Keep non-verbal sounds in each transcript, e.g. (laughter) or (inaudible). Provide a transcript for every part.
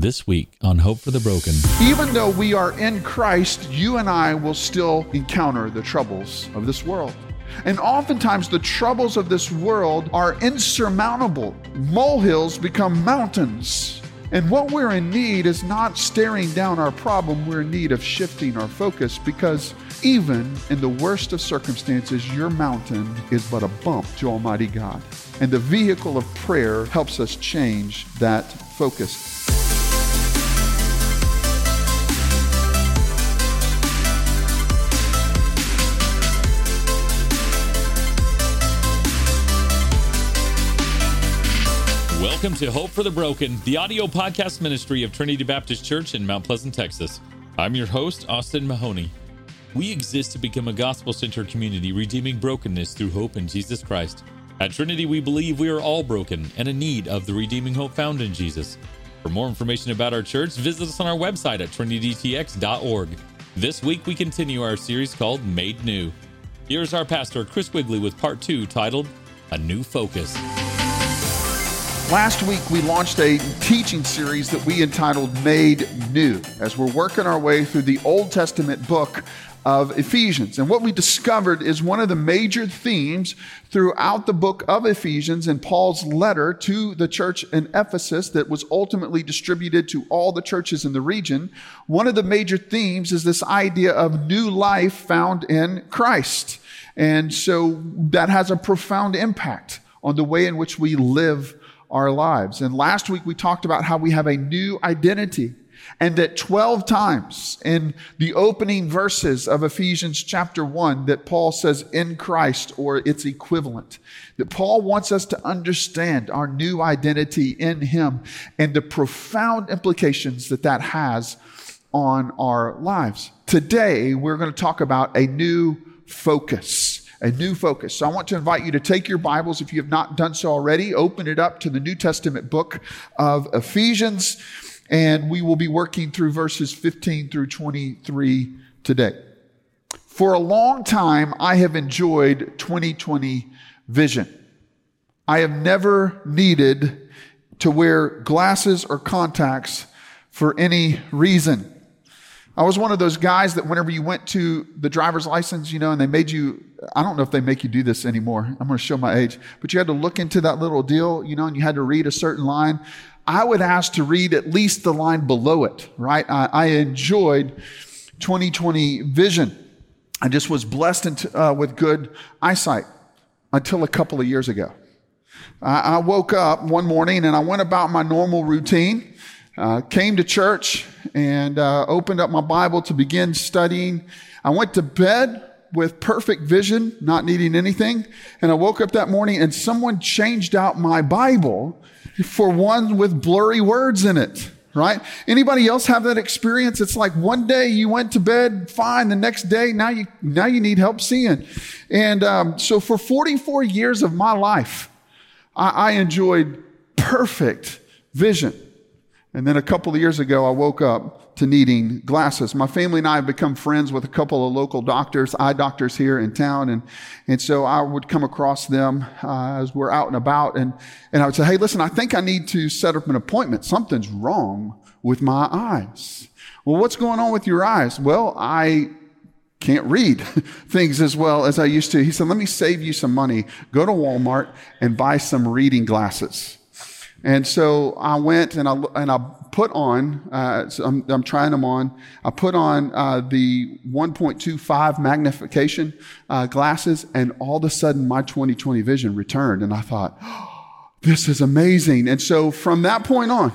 This week on Hope for the Broken. Even though we are in Christ, you and I will still encounter the troubles of this world. And oftentimes, the troubles of this world are insurmountable. Molehills become mountains. And what we're in need is not staring down our problem, we're in need of shifting our focus because even in the worst of circumstances, your mountain is but a bump to Almighty God. And the vehicle of prayer helps us change that focus. Welcome to Hope for the Broken, the audio podcast ministry of Trinity Baptist Church in Mount Pleasant, Texas. I'm your host, Austin Mahoney. We exist to become a gospel centered community redeeming brokenness through hope in Jesus Christ. At Trinity, we believe we are all broken and in need of the redeeming hope found in Jesus. For more information about our church, visit us on our website at trinitytx.org. This week, we continue our series called Made New. Here's our pastor, Chris Wigley, with part two titled A New Focus. Last week, we launched a teaching series that we entitled Made New as we're working our way through the Old Testament book of Ephesians. And what we discovered is one of the major themes throughout the book of Ephesians and Paul's letter to the church in Ephesus that was ultimately distributed to all the churches in the region. One of the major themes is this idea of new life found in Christ. And so that has a profound impact on the way in which we live our lives. And last week we talked about how we have a new identity and that 12 times in the opening verses of Ephesians chapter 1 that Paul says in Christ or its equivalent. That Paul wants us to understand our new identity in him and the profound implications that that has on our lives. Today we're going to talk about a new focus a new focus. So I want to invite you to take your Bibles, if you have not done so already, open it up to the New Testament book of Ephesians, and we will be working through verses 15 through 23 today. For a long time, I have enjoyed 2020 vision. I have never needed to wear glasses or contacts for any reason. I was one of those guys that whenever you went to the driver's license, you know, and they made you, I don't know if they make you do this anymore. I'm going to show my age, but you had to look into that little deal, you know, and you had to read a certain line. I would ask to read at least the line below it, right? I, I enjoyed 2020 vision. I just was blessed into, uh, with good eyesight until a couple of years ago. I, I woke up one morning and I went about my normal routine. Uh, came to church and uh, opened up my Bible to begin studying. I went to bed with perfect vision, not needing anything. And I woke up that morning and someone changed out my Bible for one with blurry words in it. Right? Anybody else have that experience? It's like one day you went to bed fine, the next day now you now you need help seeing. And um, so for 44 years of my life, I, I enjoyed perfect vision. And then a couple of years ago, I woke up to needing glasses. My family and I have become friends with a couple of local doctors, eye doctors here in town. And, and so I would come across them uh, as we're out and about. And, and I would say, hey, listen, I think I need to set up an appointment. Something's wrong with my eyes. Well, what's going on with your eyes? Well, I can't read (laughs) things as well as I used to. He said, let me save you some money. Go to Walmart and buy some reading glasses. And so I went and I, and I put on, uh, so I'm, I'm, trying them on. I put on uh, the 1.25 magnification uh, glasses, and all of a sudden my 2020 vision returned. And I thought, (gasps) this is amazing. And so from that point on,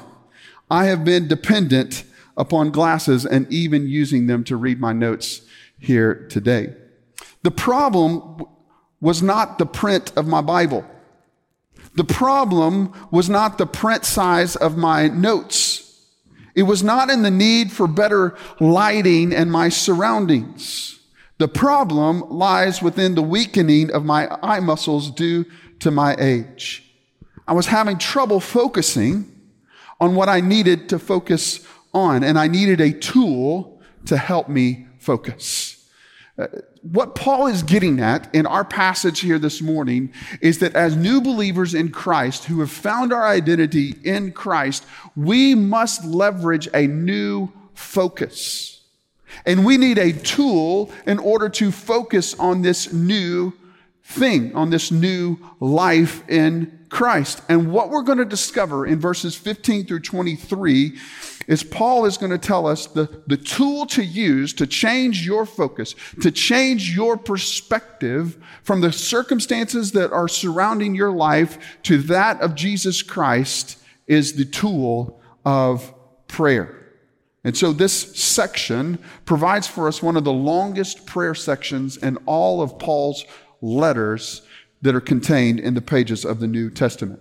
I have been dependent upon glasses and even using them to read my notes here today. The problem was not the print of my Bible. The problem was not the print size of my notes. It was not in the need for better lighting and my surroundings. The problem lies within the weakening of my eye muscles due to my age. I was having trouble focusing on what I needed to focus on, and I needed a tool to help me focus. What Paul is getting at in our passage here this morning is that as new believers in Christ who have found our identity in Christ, we must leverage a new focus. And we need a tool in order to focus on this new thing, on this new life in Christ. And what we're going to discover in verses 15 through 23 is Paul is going to tell us the, the tool to use to change your focus, to change your perspective from the circumstances that are surrounding your life to that of Jesus Christ is the tool of prayer. And so this section provides for us one of the longest prayer sections in all of Paul's letters that are contained in the pages of the New Testament.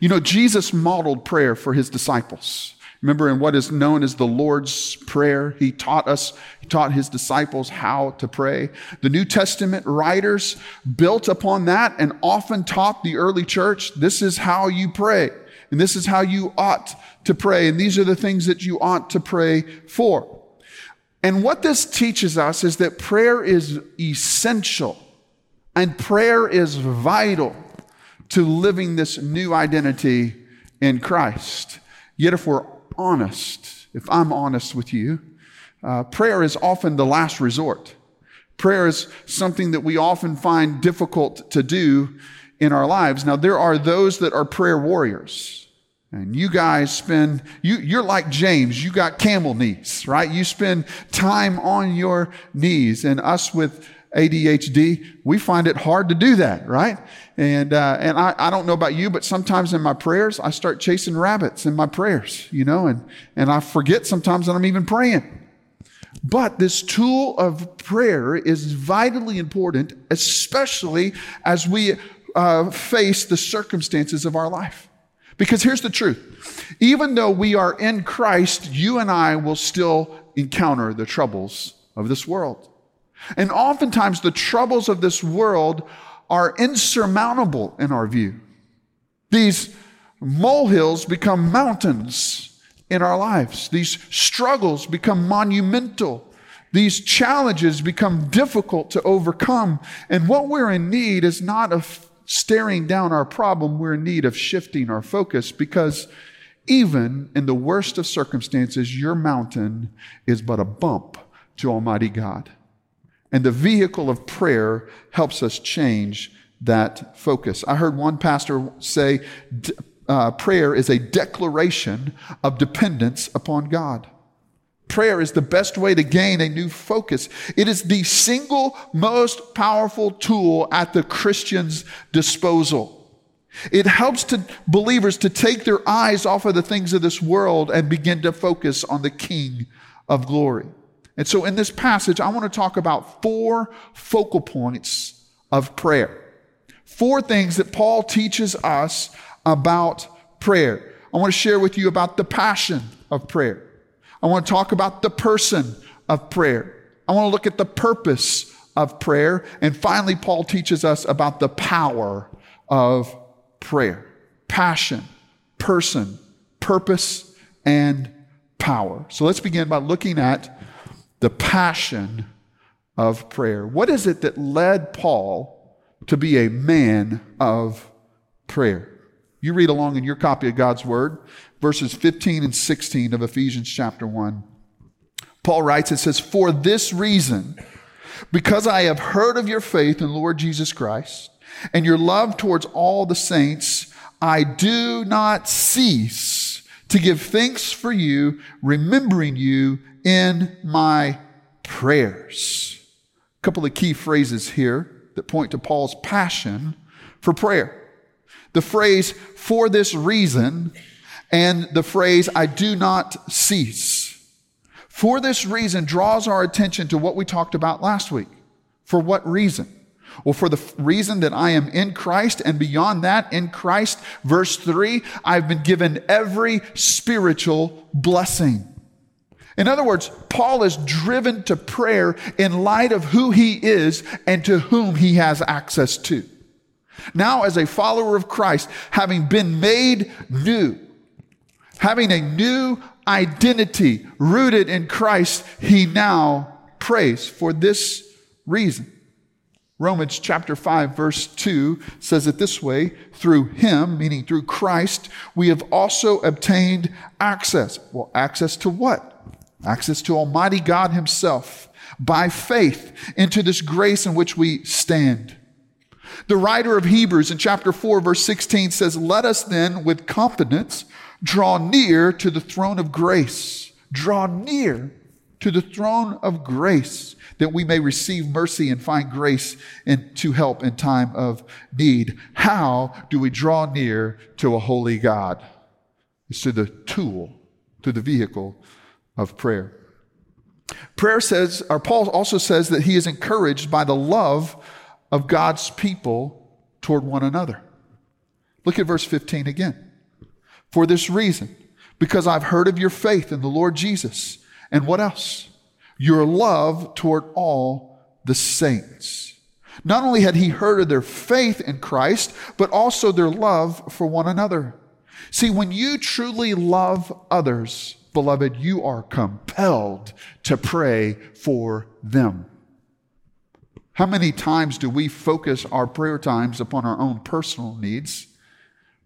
You know, Jesus modeled prayer for his disciples. Remember, in what is known as the Lord's Prayer, he taught us, he taught his disciples how to pray. The New Testament writers built upon that and often taught the early church this is how you pray, and this is how you ought to pray, and these are the things that you ought to pray for. And what this teaches us is that prayer is essential and prayer is vital to living this new identity in Christ. Yet, if we're honest, if I'm honest with you, uh, prayer is often the last resort. Prayer is something that we often find difficult to do in our lives. Now, there are those that are prayer warriors. And you guys spend, you, you're like James, you got camel knees, right? You spend time on your knees. And us with ADHD, we find it hard to do that, right? And, uh, and I, I don't know about you, but sometimes in my prayers, I start chasing rabbits in my prayers, you know, and, and I forget sometimes that I'm even praying. But this tool of prayer is vitally important, especially as we uh, face the circumstances of our life. Because here's the truth. Even though we are in Christ, you and I will still encounter the troubles of this world. And oftentimes the troubles of this world are insurmountable in our view. These molehills become mountains in our lives. These struggles become monumental. These challenges become difficult to overcome. And what we're in need is not of staring down our problem, we're in need of shifting our focus because even in the worst of circumstances, your mountain is but a bump to Almighty God. And the vehicle of prayer helps us change that focus. I heard one pastor say uh, prayer is a declaration of dependence upon God. Prayer is the best way to gain a new focus. It is the single most powerful tool at the Christian's disposal. It helps to believers to take their eyes off of the things of this world and begin to focus on the King of glory. And so in this passage, I want to talk about four focal points of prayer. Four things that Paul teaches us about prayer. I want to share with you about the passion of prayer. I want to talk about the person of prayer. I want to look at the purpose of prayer. And finally, Paul teaches us about the power of prayer. Passion, person, purpose, and power. So let's begin by looking at the passion of prayer. What is it that led Paul to be a man of prayer? You read along in your copy of God's Word, verses 15 and 16 of Ephesians chapter 1. Paul writes, it says, For this reason, because I have heard of your faith in Lord Jesus Christ and your love towards all the saints, I do not cease to give thanks for you, remembering you in my prayers. A couple of key phrases here that point to Paul's passion for prayer. The phrase, for this reason, and the phrase, I do not cease. For this reason draws our attention to what we talked about last week. For what reason? Well, for the reason that I am in Christ, and beyond that, in Christ, verse 3, I've been given every spiritual blessing. In other words, Paul is driven to prayer in light of who he is and to whom he has access to. Now, as a follower of Christ, having been made new, having a new identity rooted in Christ, he now prays. For this reason. Romans chapter 5, verse 2 says it this way through him, meaning through Christ, we have also obtained access. Well, access to what? Access to Almighty God Himself by faith into this grace in which we stand. The writer of Hebrews in chapter 4, verse 16 says, Let us then with confidence draw near to the throne of grace. Draw near to the throne of grace that we may receive mercy and find grace and to help in time of need. How do we draw near to a holy God? It's through the tool, through the vehicle of prayer. Prayer says, or Paul also says that he is encouraged by the love of God's people toward one another. Look at verse 15 again. For this reason, because I've heard of your faith in the Lord Jesus. And what else? Your love toward all the saints. Not only had he heard of their faith in Christ, but also their love for one another. See, when you truly love others, beloved, you are compelled to pray for them. How many times do we focus our prayer times upon our own personal needs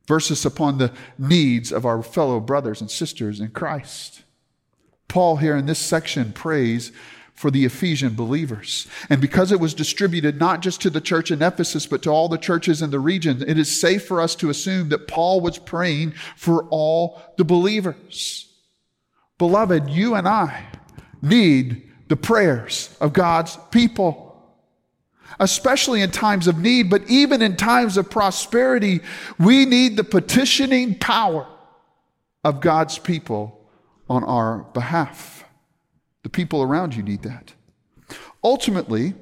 versus upon the needs of our fellow brothers and sisters in Christ? Paul, here in this section, prays for the Ephesian believers. And because it was distributed not just to the church in Ephesus, but to all the churches in the region, it is safe for us to assume that Paul was praying for all the believers. Beloved, you and I need the prayers of God's people, especially in times of need, but even in times of prosperity, we need the petitioning power of God's people on our behalf. The people around you need that. Ultimately,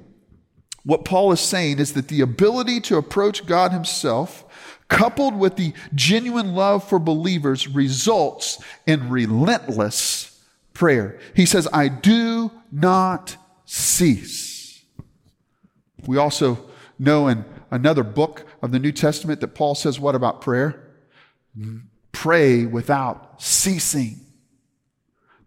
what Paul is saying is that the ability to approach God Himself coupled with the genuine love for believers, results in relentless prayer. He says, I do not cease. We also know in another book of the New Testament that Paul says, What about prayer? Pray without ceasing.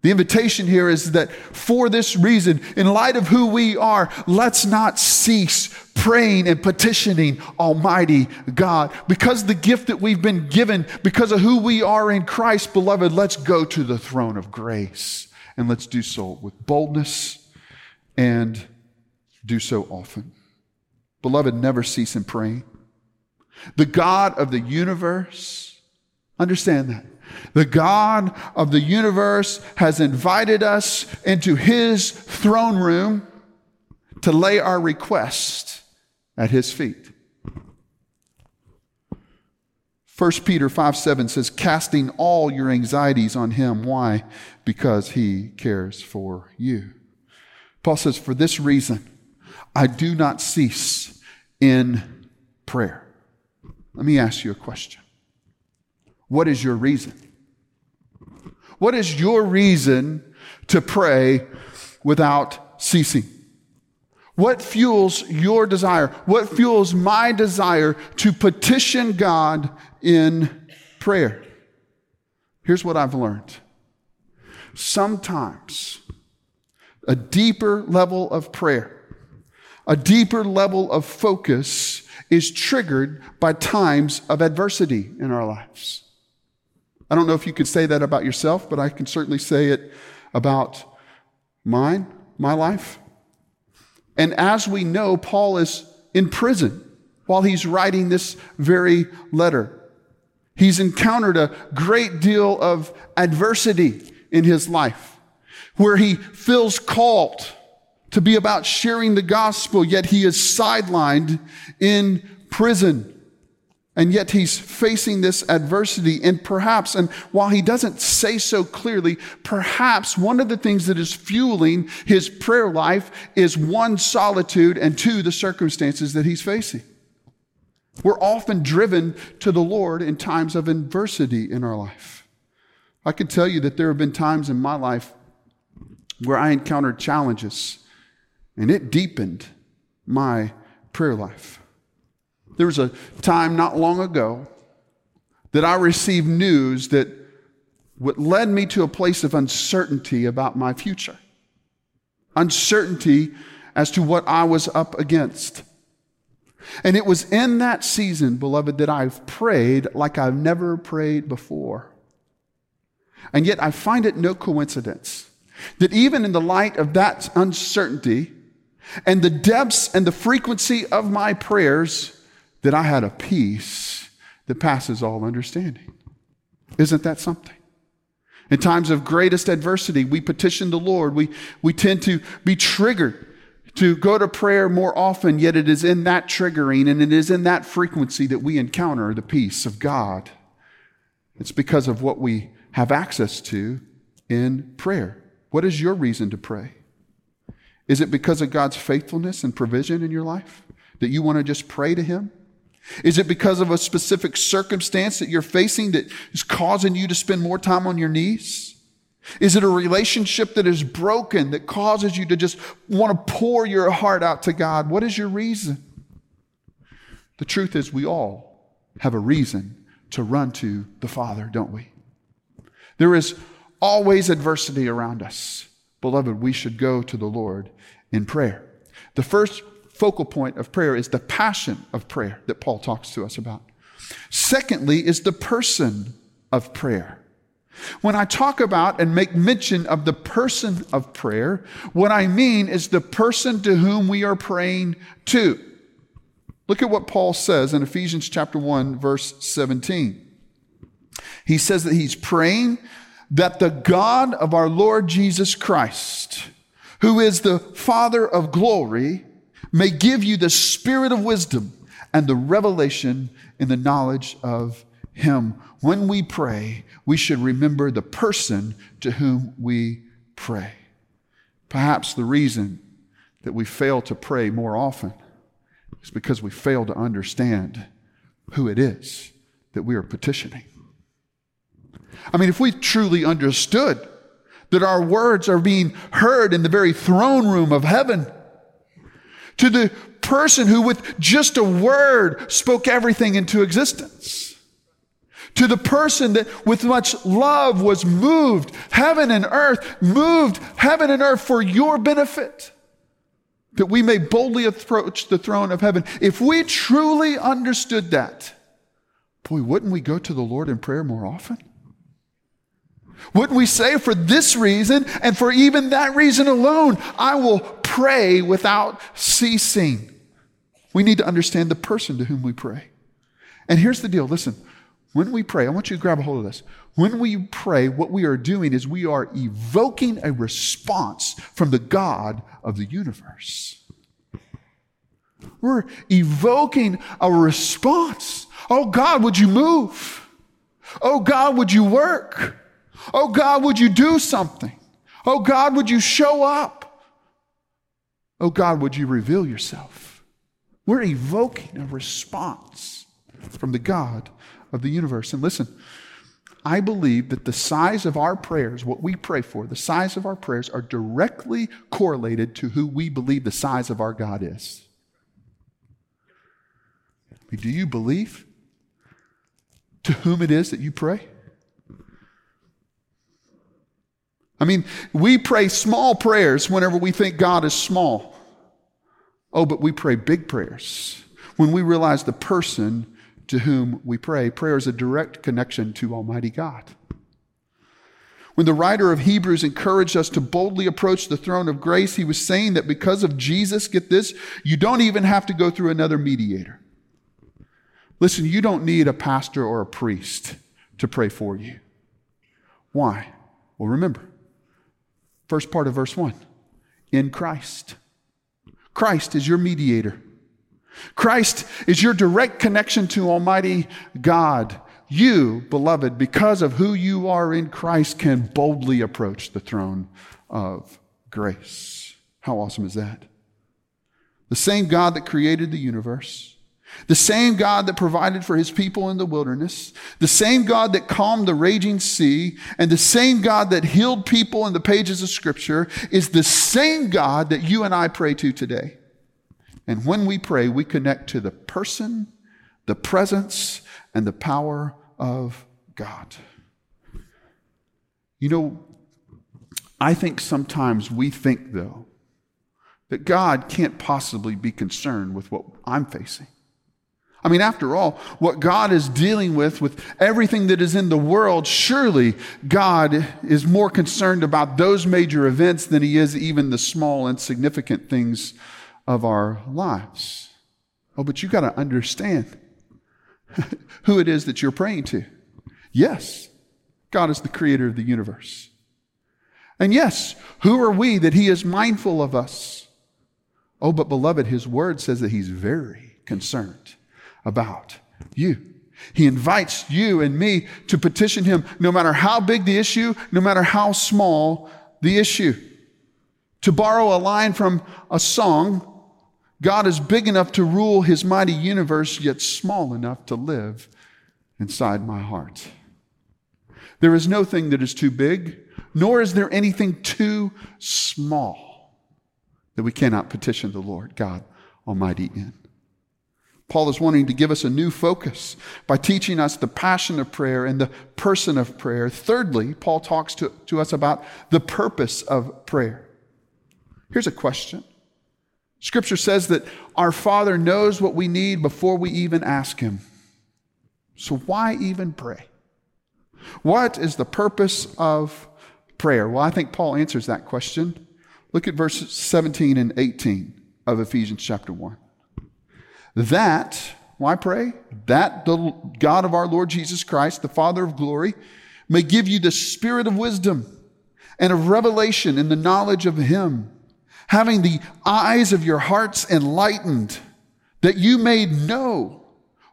The invitation here is that for this reason, in light of who we are, let's not cease praying and petitioning Almighty God. Because the gift that we've been given, because of who we are in Christ, beloved, let's go to the throne of grace and let's do so with boldness and do so often. Beloved, never cease in praying. The God of the universe, understand that the God of the universe has invited us into his throne room to lay our request at his feet. 1 Peter 5 7 says, casting all your anxieties on him. Why? Because he cares for you. Paul says, for this reason, I do not cease in prayer. Let me ask you a question. What is your reason? What is your reason to pray without ceasing? What fuels your desire? What fuels my desire to petition God in prayer? Here's what I've learned. Sometimes a deeper level of prayer, a deeper level of focus is triggered by times of adversity in our lives. I don't know if you could say that about yourself, but I can certainly say it about mine, my life. And as we know, Paul is in prison while he's writing this very letter. He's encountered a great deal of adversity in his life where he feels called to be about sharing the gospel, yet he is sidelined in prison. And yet he's facing this adversity. And perhaps, and while he doesn't say so clearly, perhaps one of the things that is fueling his prayer life is one, solitude, and two, the circumstances that he's facing. We're often driven to the Lord in times of adversity in our life. I can tell you that there have been times in my life where I encountered challenges and it deepened my prayer life. There was a time not long ago that I received news that what led me to a place of uncertainty about my future. Uncertainty as to what I was up against. And it was in that season, beloved, that I've prayed like I've never prayed before. And yet I find it no coincidence that even in the light of that uncertainty and the depths and the frequency of my prayers, that I had a peace that passes all understanding. Isn't that something? In times of greatest adversity, we petition the Lord. We, we tend to be triggered to go to prayer more often, yet it is in that triggering and it is in that frequency that we encounter the peace of God. It's because of what we have access to in prayer. What is your reason to pray? Is it because of God's faithfulness and provision in your life that you want to just pray to Him? Is it because of a specific circumstance that you're facing that is causing you to spend more time on your knees? Is it a relationship that is broken that causes you to just want to pour your heart out to God? What is your reason? The truth is, we all have a reason to run to the Father, don't we? There is always adversity around us. Beloved, we should go to the Lord in prayer. The first focal point of prayer is the passion of prayer that Paul talks to us about. Secondly, is the person of prayer. When I talk about and make mention of the person of prayer, what I mean is the person to whom we are praying to. Look at what Paul says in Ephesians chapter 1 verse 17. He says that he's praying that the God of our Lord Jesus Christ, who is the Father of glory, may give you the spirit of wisdom and the revelation in the knowledge of Him. When we pray, we should remember the person to whom we pray. Perhaps the reason that we fail to pray more often is because we fail to understand who it is that we are petitioning. I mean, if we truly understood that our words are being heard in the very throne room of heaven, to the person who with just a word spoke everything into existence. To the person that with much love was moved heaven and earth, moved heaven and earth for your benefit. That we may boldly approach the throne of heaven. If we truly understood that, boy, wouldn't we go to the Lord in prayer more often? Wouldn't we say for this reason and for even that reason alone, I will pray without ceasing? We need to understand the person to whom we pray. And here's the deal listen, when we pray, I want you to grab a hold of this. When we pray, what we are doing is we are evoking a response from the God of the universe. We're evoking a response. Oh God, would you move? Oh God, would you work? Oh God, would you do something? Oh God, would you show up? Oh God, would you reveal yourself? We're evoking a response from the God of the universe. And listen, I believe that the size of our prayers, what we pray for, the size of our prayers are directly correlated to who we believe the size of our God is. Do you believe to whom it is that you pray? I mean, we pray small prayers whenever we think God is small. Oh, but we pray big prayers when we realize the person to whom we pray. Prayer is a direct connection to Almighty God. When the writer of Hebrews encouraged us to boldly approach the throne of grace, he was saying that because of Jesus, get this, you don't even have to go through another mediator. Listen, you don't need a pastor or a priest to pray for you. Why? Well, remember, First part of verse 1 in Christ. Christ is your mediator. Christ is your direct connection to Almighty God. You, beloved, because of who you are in Christ, can boldly approach the throne of grace. How awesome is that? The same God that created the universe the same God that provided for his people in the wilderness, the same God that calmed the raging sea, and the same God that healed people in the pages of Scripture is the same God that you and I pray to today. And when we pray, we connect to the person, the presence, and the power of God. You know, I think sometimes we think, though, that God can't possibly be concerned with what I'm facing. I mean, after all, what God is dealing with, with everything that is in the world, surely God is more concerned about those major events than he is even the small, and insignificant things of our lives. Oh, but you got to understand (laughs) who it is that you're praying to. Yes, God is the creator of the universe. And yes, who are we that he is mindful of us? Oh, but beloved, his word says that he's very concerned about you. He invites you and me to petition him no matter how big the issue, no matter how small the issue. To borrow a line from a song, God is big enough to rule his mighty universe, yet small enough to live inside my heart. There is no thing that is too big, nor is there anything too small that we cannot petition the Lord God Almighty in. Paul is wanting to give us a new focus by teaching us the passion of prayer and the person of prayer. Thirdly, Paul talks to, to us about the purpose of prayer. Here's a question Scripture says that our Father knows what we need before we even ask Him. So why even pray? What is the purpose of prayer? Well, I think Paul answers that question. Look at verses 17 and 18 of Ephesians chapter 1. That, why pray? That the God of our Lord Jesus Christ, the Father of glory, may give you the spirit of wisdom and of revelation in the knowledge of Him, having the eyes of your hearts enlightened, that you may know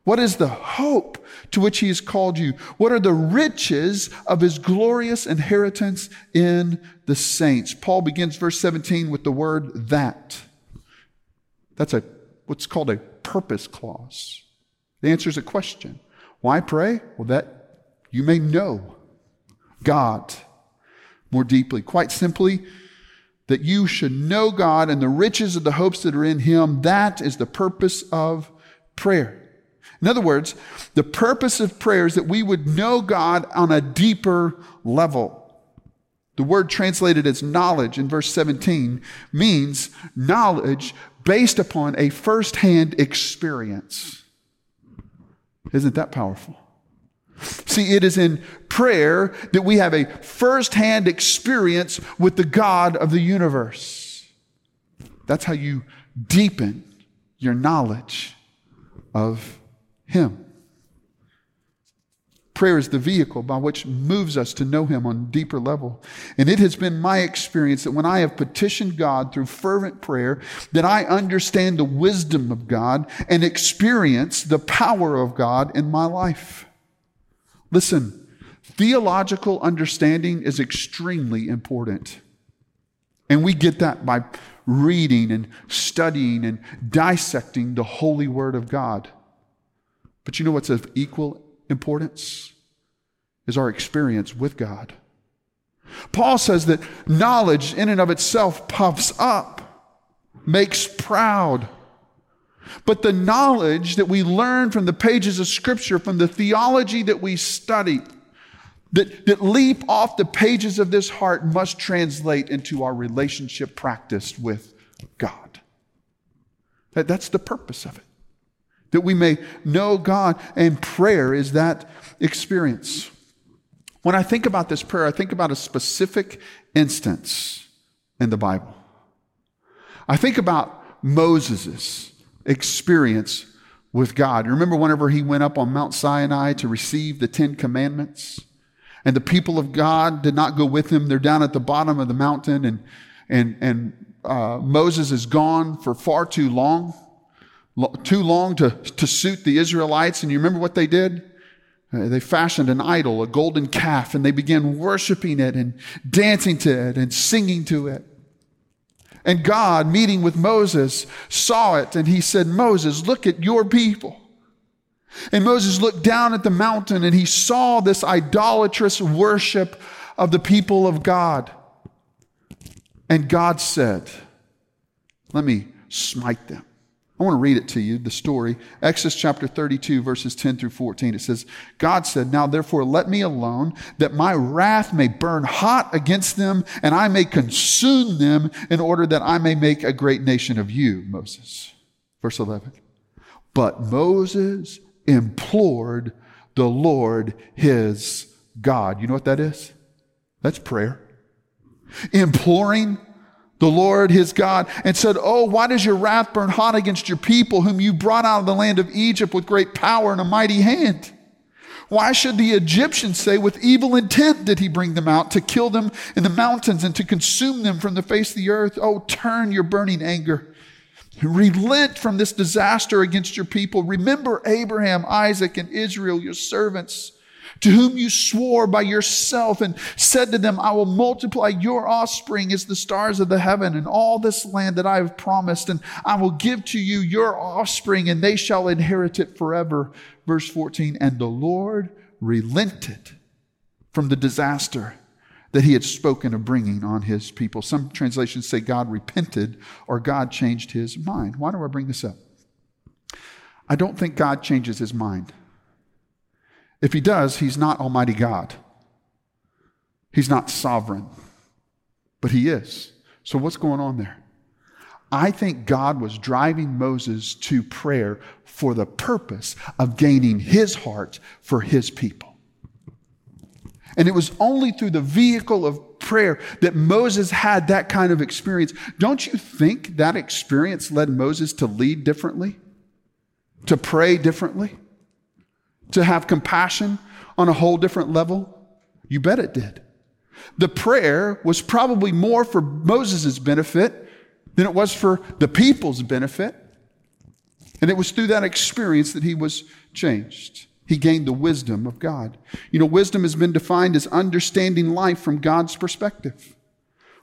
what is the hope to which He has called you? What are the riches of His glorious inheritance in the saints? Paul begins verse 17 with the word that. That's a what's called a purpose clause. It answers a question. Why pray? Well, that you may know God more deeply. Quite simply, that you should know God and the riches of the hopes that are in Him. That is the purpose of prayer. In other words, the purpose of prayer is that we would know God on a deeper level. The word translated as knowledge in verse 17 means knowledge based upon a firsthand experience. Isn't that powerful? See, it is in prayer that we have a firsthand experience with the God of the universe. That's how you deepen your knowledge of Him. Prayer is the vehicle by which moves us to know Him on a deeper level. And it has been my experience that when I have petitioned God through fervent prayer, that I understand the wisdom of God and experience the power of God in my life. Listen, theological understanding is extremely important. And we get that by reading and studying and dissecting the holy word of God. But you know what's of equal importance is our experience with God. Paul says that knowledge in and of itself puffs up, makes proud. But the knowledge that we learn from the pages of Scripture, from the theology that we study, that, that leap off the pages of this heart must translate into our relationship practiced with God. That, that's the purpose of it that we may know God. And prayer is that experience. When I think about this prayer, I think about a specific instance in the Bible. I think about Moses' experience with God. Remember whenever he went up on Mount Sinai to receive the Ten Commandments? And the people of God did not go with him. They're down at the bottom of the mountain, and, and, and uh, Moses is gone for far too long too long to, to suit the Israelites. And you remember what they did? Uh, they fashioned an idol, a golden calf, and they began worshiping it and dancing to it and singing to it. And God, meeting with Moses, saw it and he said, Moses, look at your people. And Moses looked down at the mountain and he saw this idolatrous worship of the people of God. And God said, Let me smite them I want to read it to you, the story. Exodus chapter 32, verses 10 through 14. It says, God said, Now therefore let me alone, that my wrath may burn hot against them, and I may consume them, in order that I may make a great nation of you, Moses. Verse 11. But Moses implored the Lord his God. You know what that is? That's prayer. Imploring the Lord his God and said, Oh, why does your wrath burn hot against your people whom you brought out of the land of Egypt with great power and a mighty hand? Why should the Egyptians say, with evil intent did he bring them out to kill them in the mountains and to consume them from the face of the earth? Oh, turn your burning anger. Relent from this disaster against your people. Remember Abraham, Isaac, and Israel, your servants to whom you swore by yourself and said to them, I will multiply your offspring as the stars of the heaven and all this land that I have promised, and I will give to you your offspring, and they shall inherit it forever. Verse 14, and the Lord relented from the disaster that he had spoken of bringing on his people. Some translations say God repented or God changed his mind. Why do I bring this up? I don't think God changes his mind. If he does, he's not Almighty God. He's not sovereign, but he is. So, what's going on there? I think God was driving Moses to prayer for the purpose of gaining his heart for his people. And it was only through the vehicle of prayer that Moses had that kind of experience. Don't you think that experience led Moses to lead differently? To pray differently? To have compassion on a whole different level? You bet it did. The prayer was probably more for Moses' benefit than it was for the people's benefit. And it was through that experience that he was changed. He gained the wisdom of God. You know, wisdom has been defined as understanding life from God's perspective.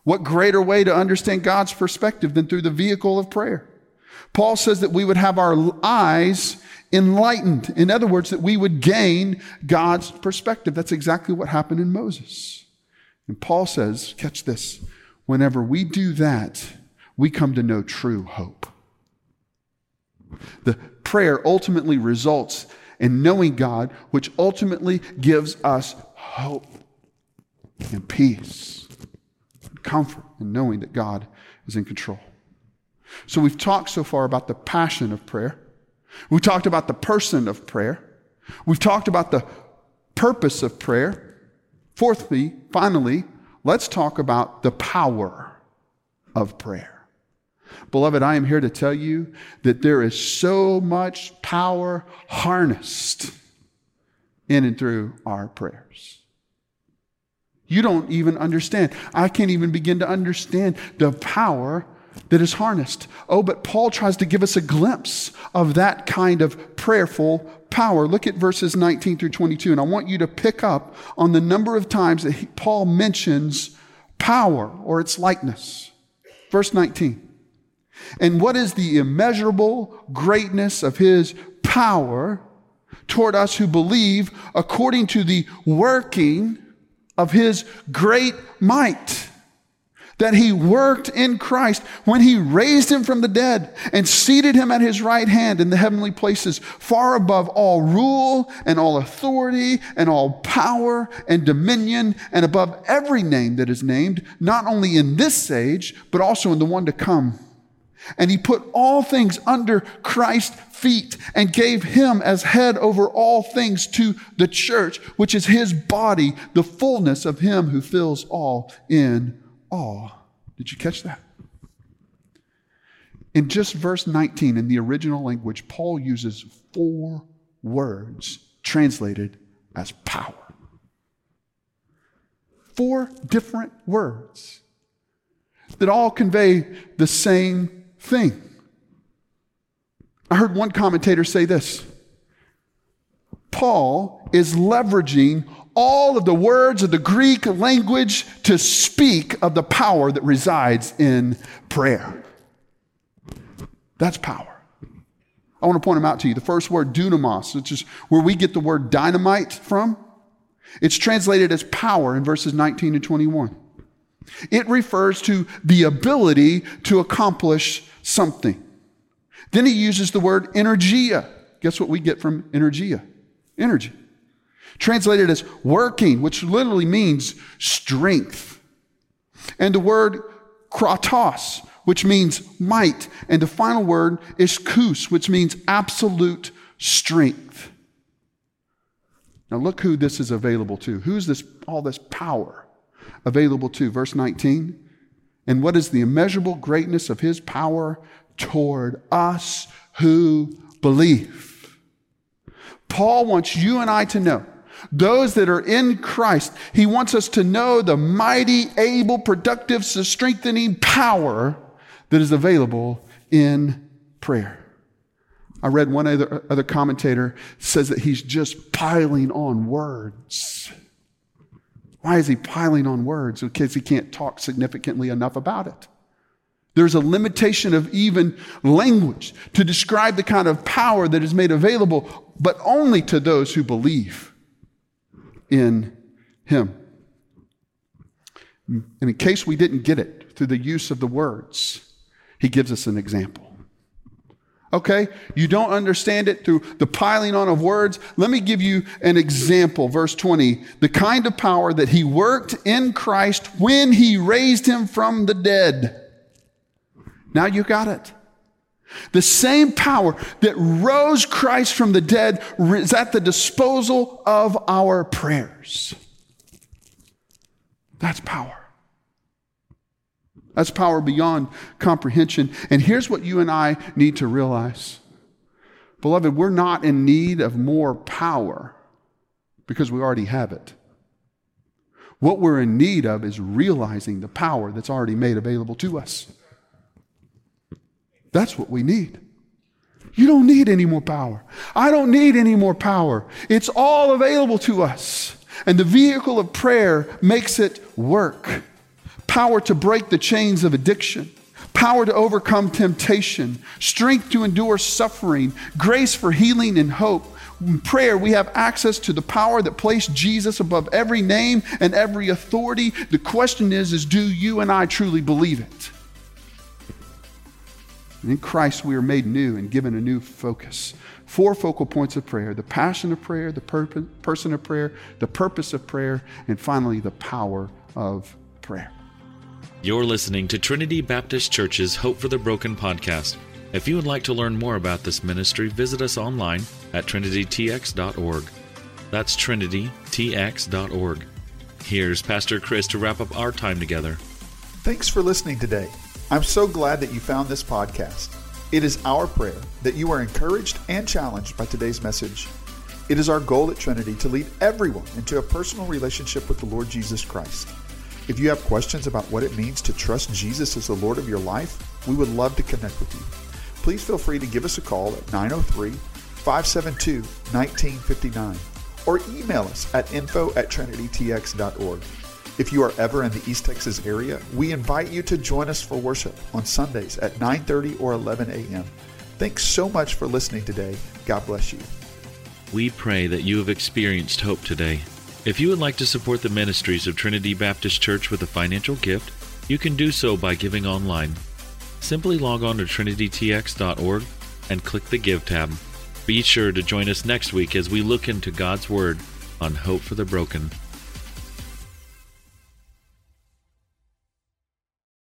What greater way to understand God's perspective than through the vehicle of prayer? Paul says that we would have our eyes enlightened. In other words, that we would gain God's perspective. That's exactly what happened in Moses. And Paul says, catch this, whenever we do that, we come to know true hope. The prayer ultimately results in knowing God, which ultimately gives us hope and peace and comfort in knowing that God is in control. So we've talked so far about the passion of prayer. We talked about the person of prayer. We've talked about the purpose of prayer. Fourthly, finally, let's talk about the power of prayer. Beloved, I am here to tell you that there is so much power harnessed in and through our prayers. You don't even understand. I can't even begin to understand the power that is harnessed. Oh, but Paul tries to give us a glimpse of that kind of prayerful power. Look at verses 19 through 22, and I want you to pick up on the number of times that he, Paul mentions power or its likeness. Verse 19. And what is the immeasurable greatness of his power toward us who believe according to the working of his great might? That he worked in Christ when he raised him from the dead and seated him at his right hand in the heavenly places, far above all rule and all authority and all power and dominion and above every name that is named, not only in this age, but also in the one to come. And he put all things under Christ's feet and gave him as head over all things to the church, which is his body, the fullness of him who fills all in awe. Did you catch that? In just verse 19, in the original language, Paul uses four words translated as power. Four different words that all convey the same thing. I heard one commentator say this Paul is leveraging all of the words of the Greek language to speak of the power that resides in prayer. That's power. I want to point them out to you. The first word, dunamis, which is where we get the word dynamite from, it's translated as power in verses 19 and 21. It refers to the ability to accomplish something. Then he uses the word energia. Guess what we get from energia? Energy. Translated as working, which literally means strength. And the word kratos, which means might. And the final word is kous, which means absolute strength. Now look who this is available to. Who's this all this power available to? Verse 19. And what is the immeasurable greatness of his power toward us who believe? Paul wants you and I to know those that are in Christ, he wants us to know the mighty, able, productive, strengthening power that is available in prayer. I read one other, other commentator says that he's just piling on words. Why is he piling on words? Because he can't talk significantly enough about it. There's a limitation of even language to describe the kind of power that is made available, but only to those who believe in him. And in case we didn't get it through the use of the words, he gives us an example. Okay? You don't understand it through the piling on of words. Let me give you an example. Verse 20. The kind of power that he worked in Christ when he raised him from the dead. Now you got it. The same power that rose Christ from the dead is at the disposal of our prayers. That's power. That's power beyond comprehension. And here's what you and I need to realize. Beloved, we're not in need of more power because we already have it. What we're in need of is realizing the power that's already made available to us. That's what we need. You don't need any more power. I don't need any more power. It's all available to us. And the vehicle of prayer makes it work power to break the chains of addiction, power to overcome temptation, strength to endure suffering, grace for healing and hope. In prayer, we have access to the power that placed Jesus above every name and every authority. The question is, is do you and I truly believe it? In Christ, we are made new and given a new focus. Four focal points of prayer the passion of prayer, the purpose, person of prayer, the purpose of prayer, and finally, the power of prayer. You're listening to Trinity Baptist Church's Hope for the Broken podcast. If you would like to learn more about this ministry, visit us online at trinitytx.org. That's trinitytx.org. Here's Pastor Chris to wrap up our time together. Thanks for listening today. I'm so glad that you found this podcast. It is our prayer that you are encouraged and challenged by today's message. It is our goal at Trinity to lead everyone into a personal relationship with the Lord Jesus Christ. If you have questions about what it means to trust Jesus as the Lord of your life, we would love to connect with you. Please feel free to give us a call at 903 572 1959 or email us at info at trinitytx.org. If you are ever in the East Texas area, we invite you to join us for worship on Sundays at 9:30 or 11 a.m. Thanks so much for listening today. God bless you. We pray that you have experienced hope today if you would like to support the ministries of Trinity Baptist Church with a financial gift, you can do so by giving online. Simply log on to trinitytx.org and click the Give tab. Be sure to join us next week as we look into God's Word on Hope for the Broken.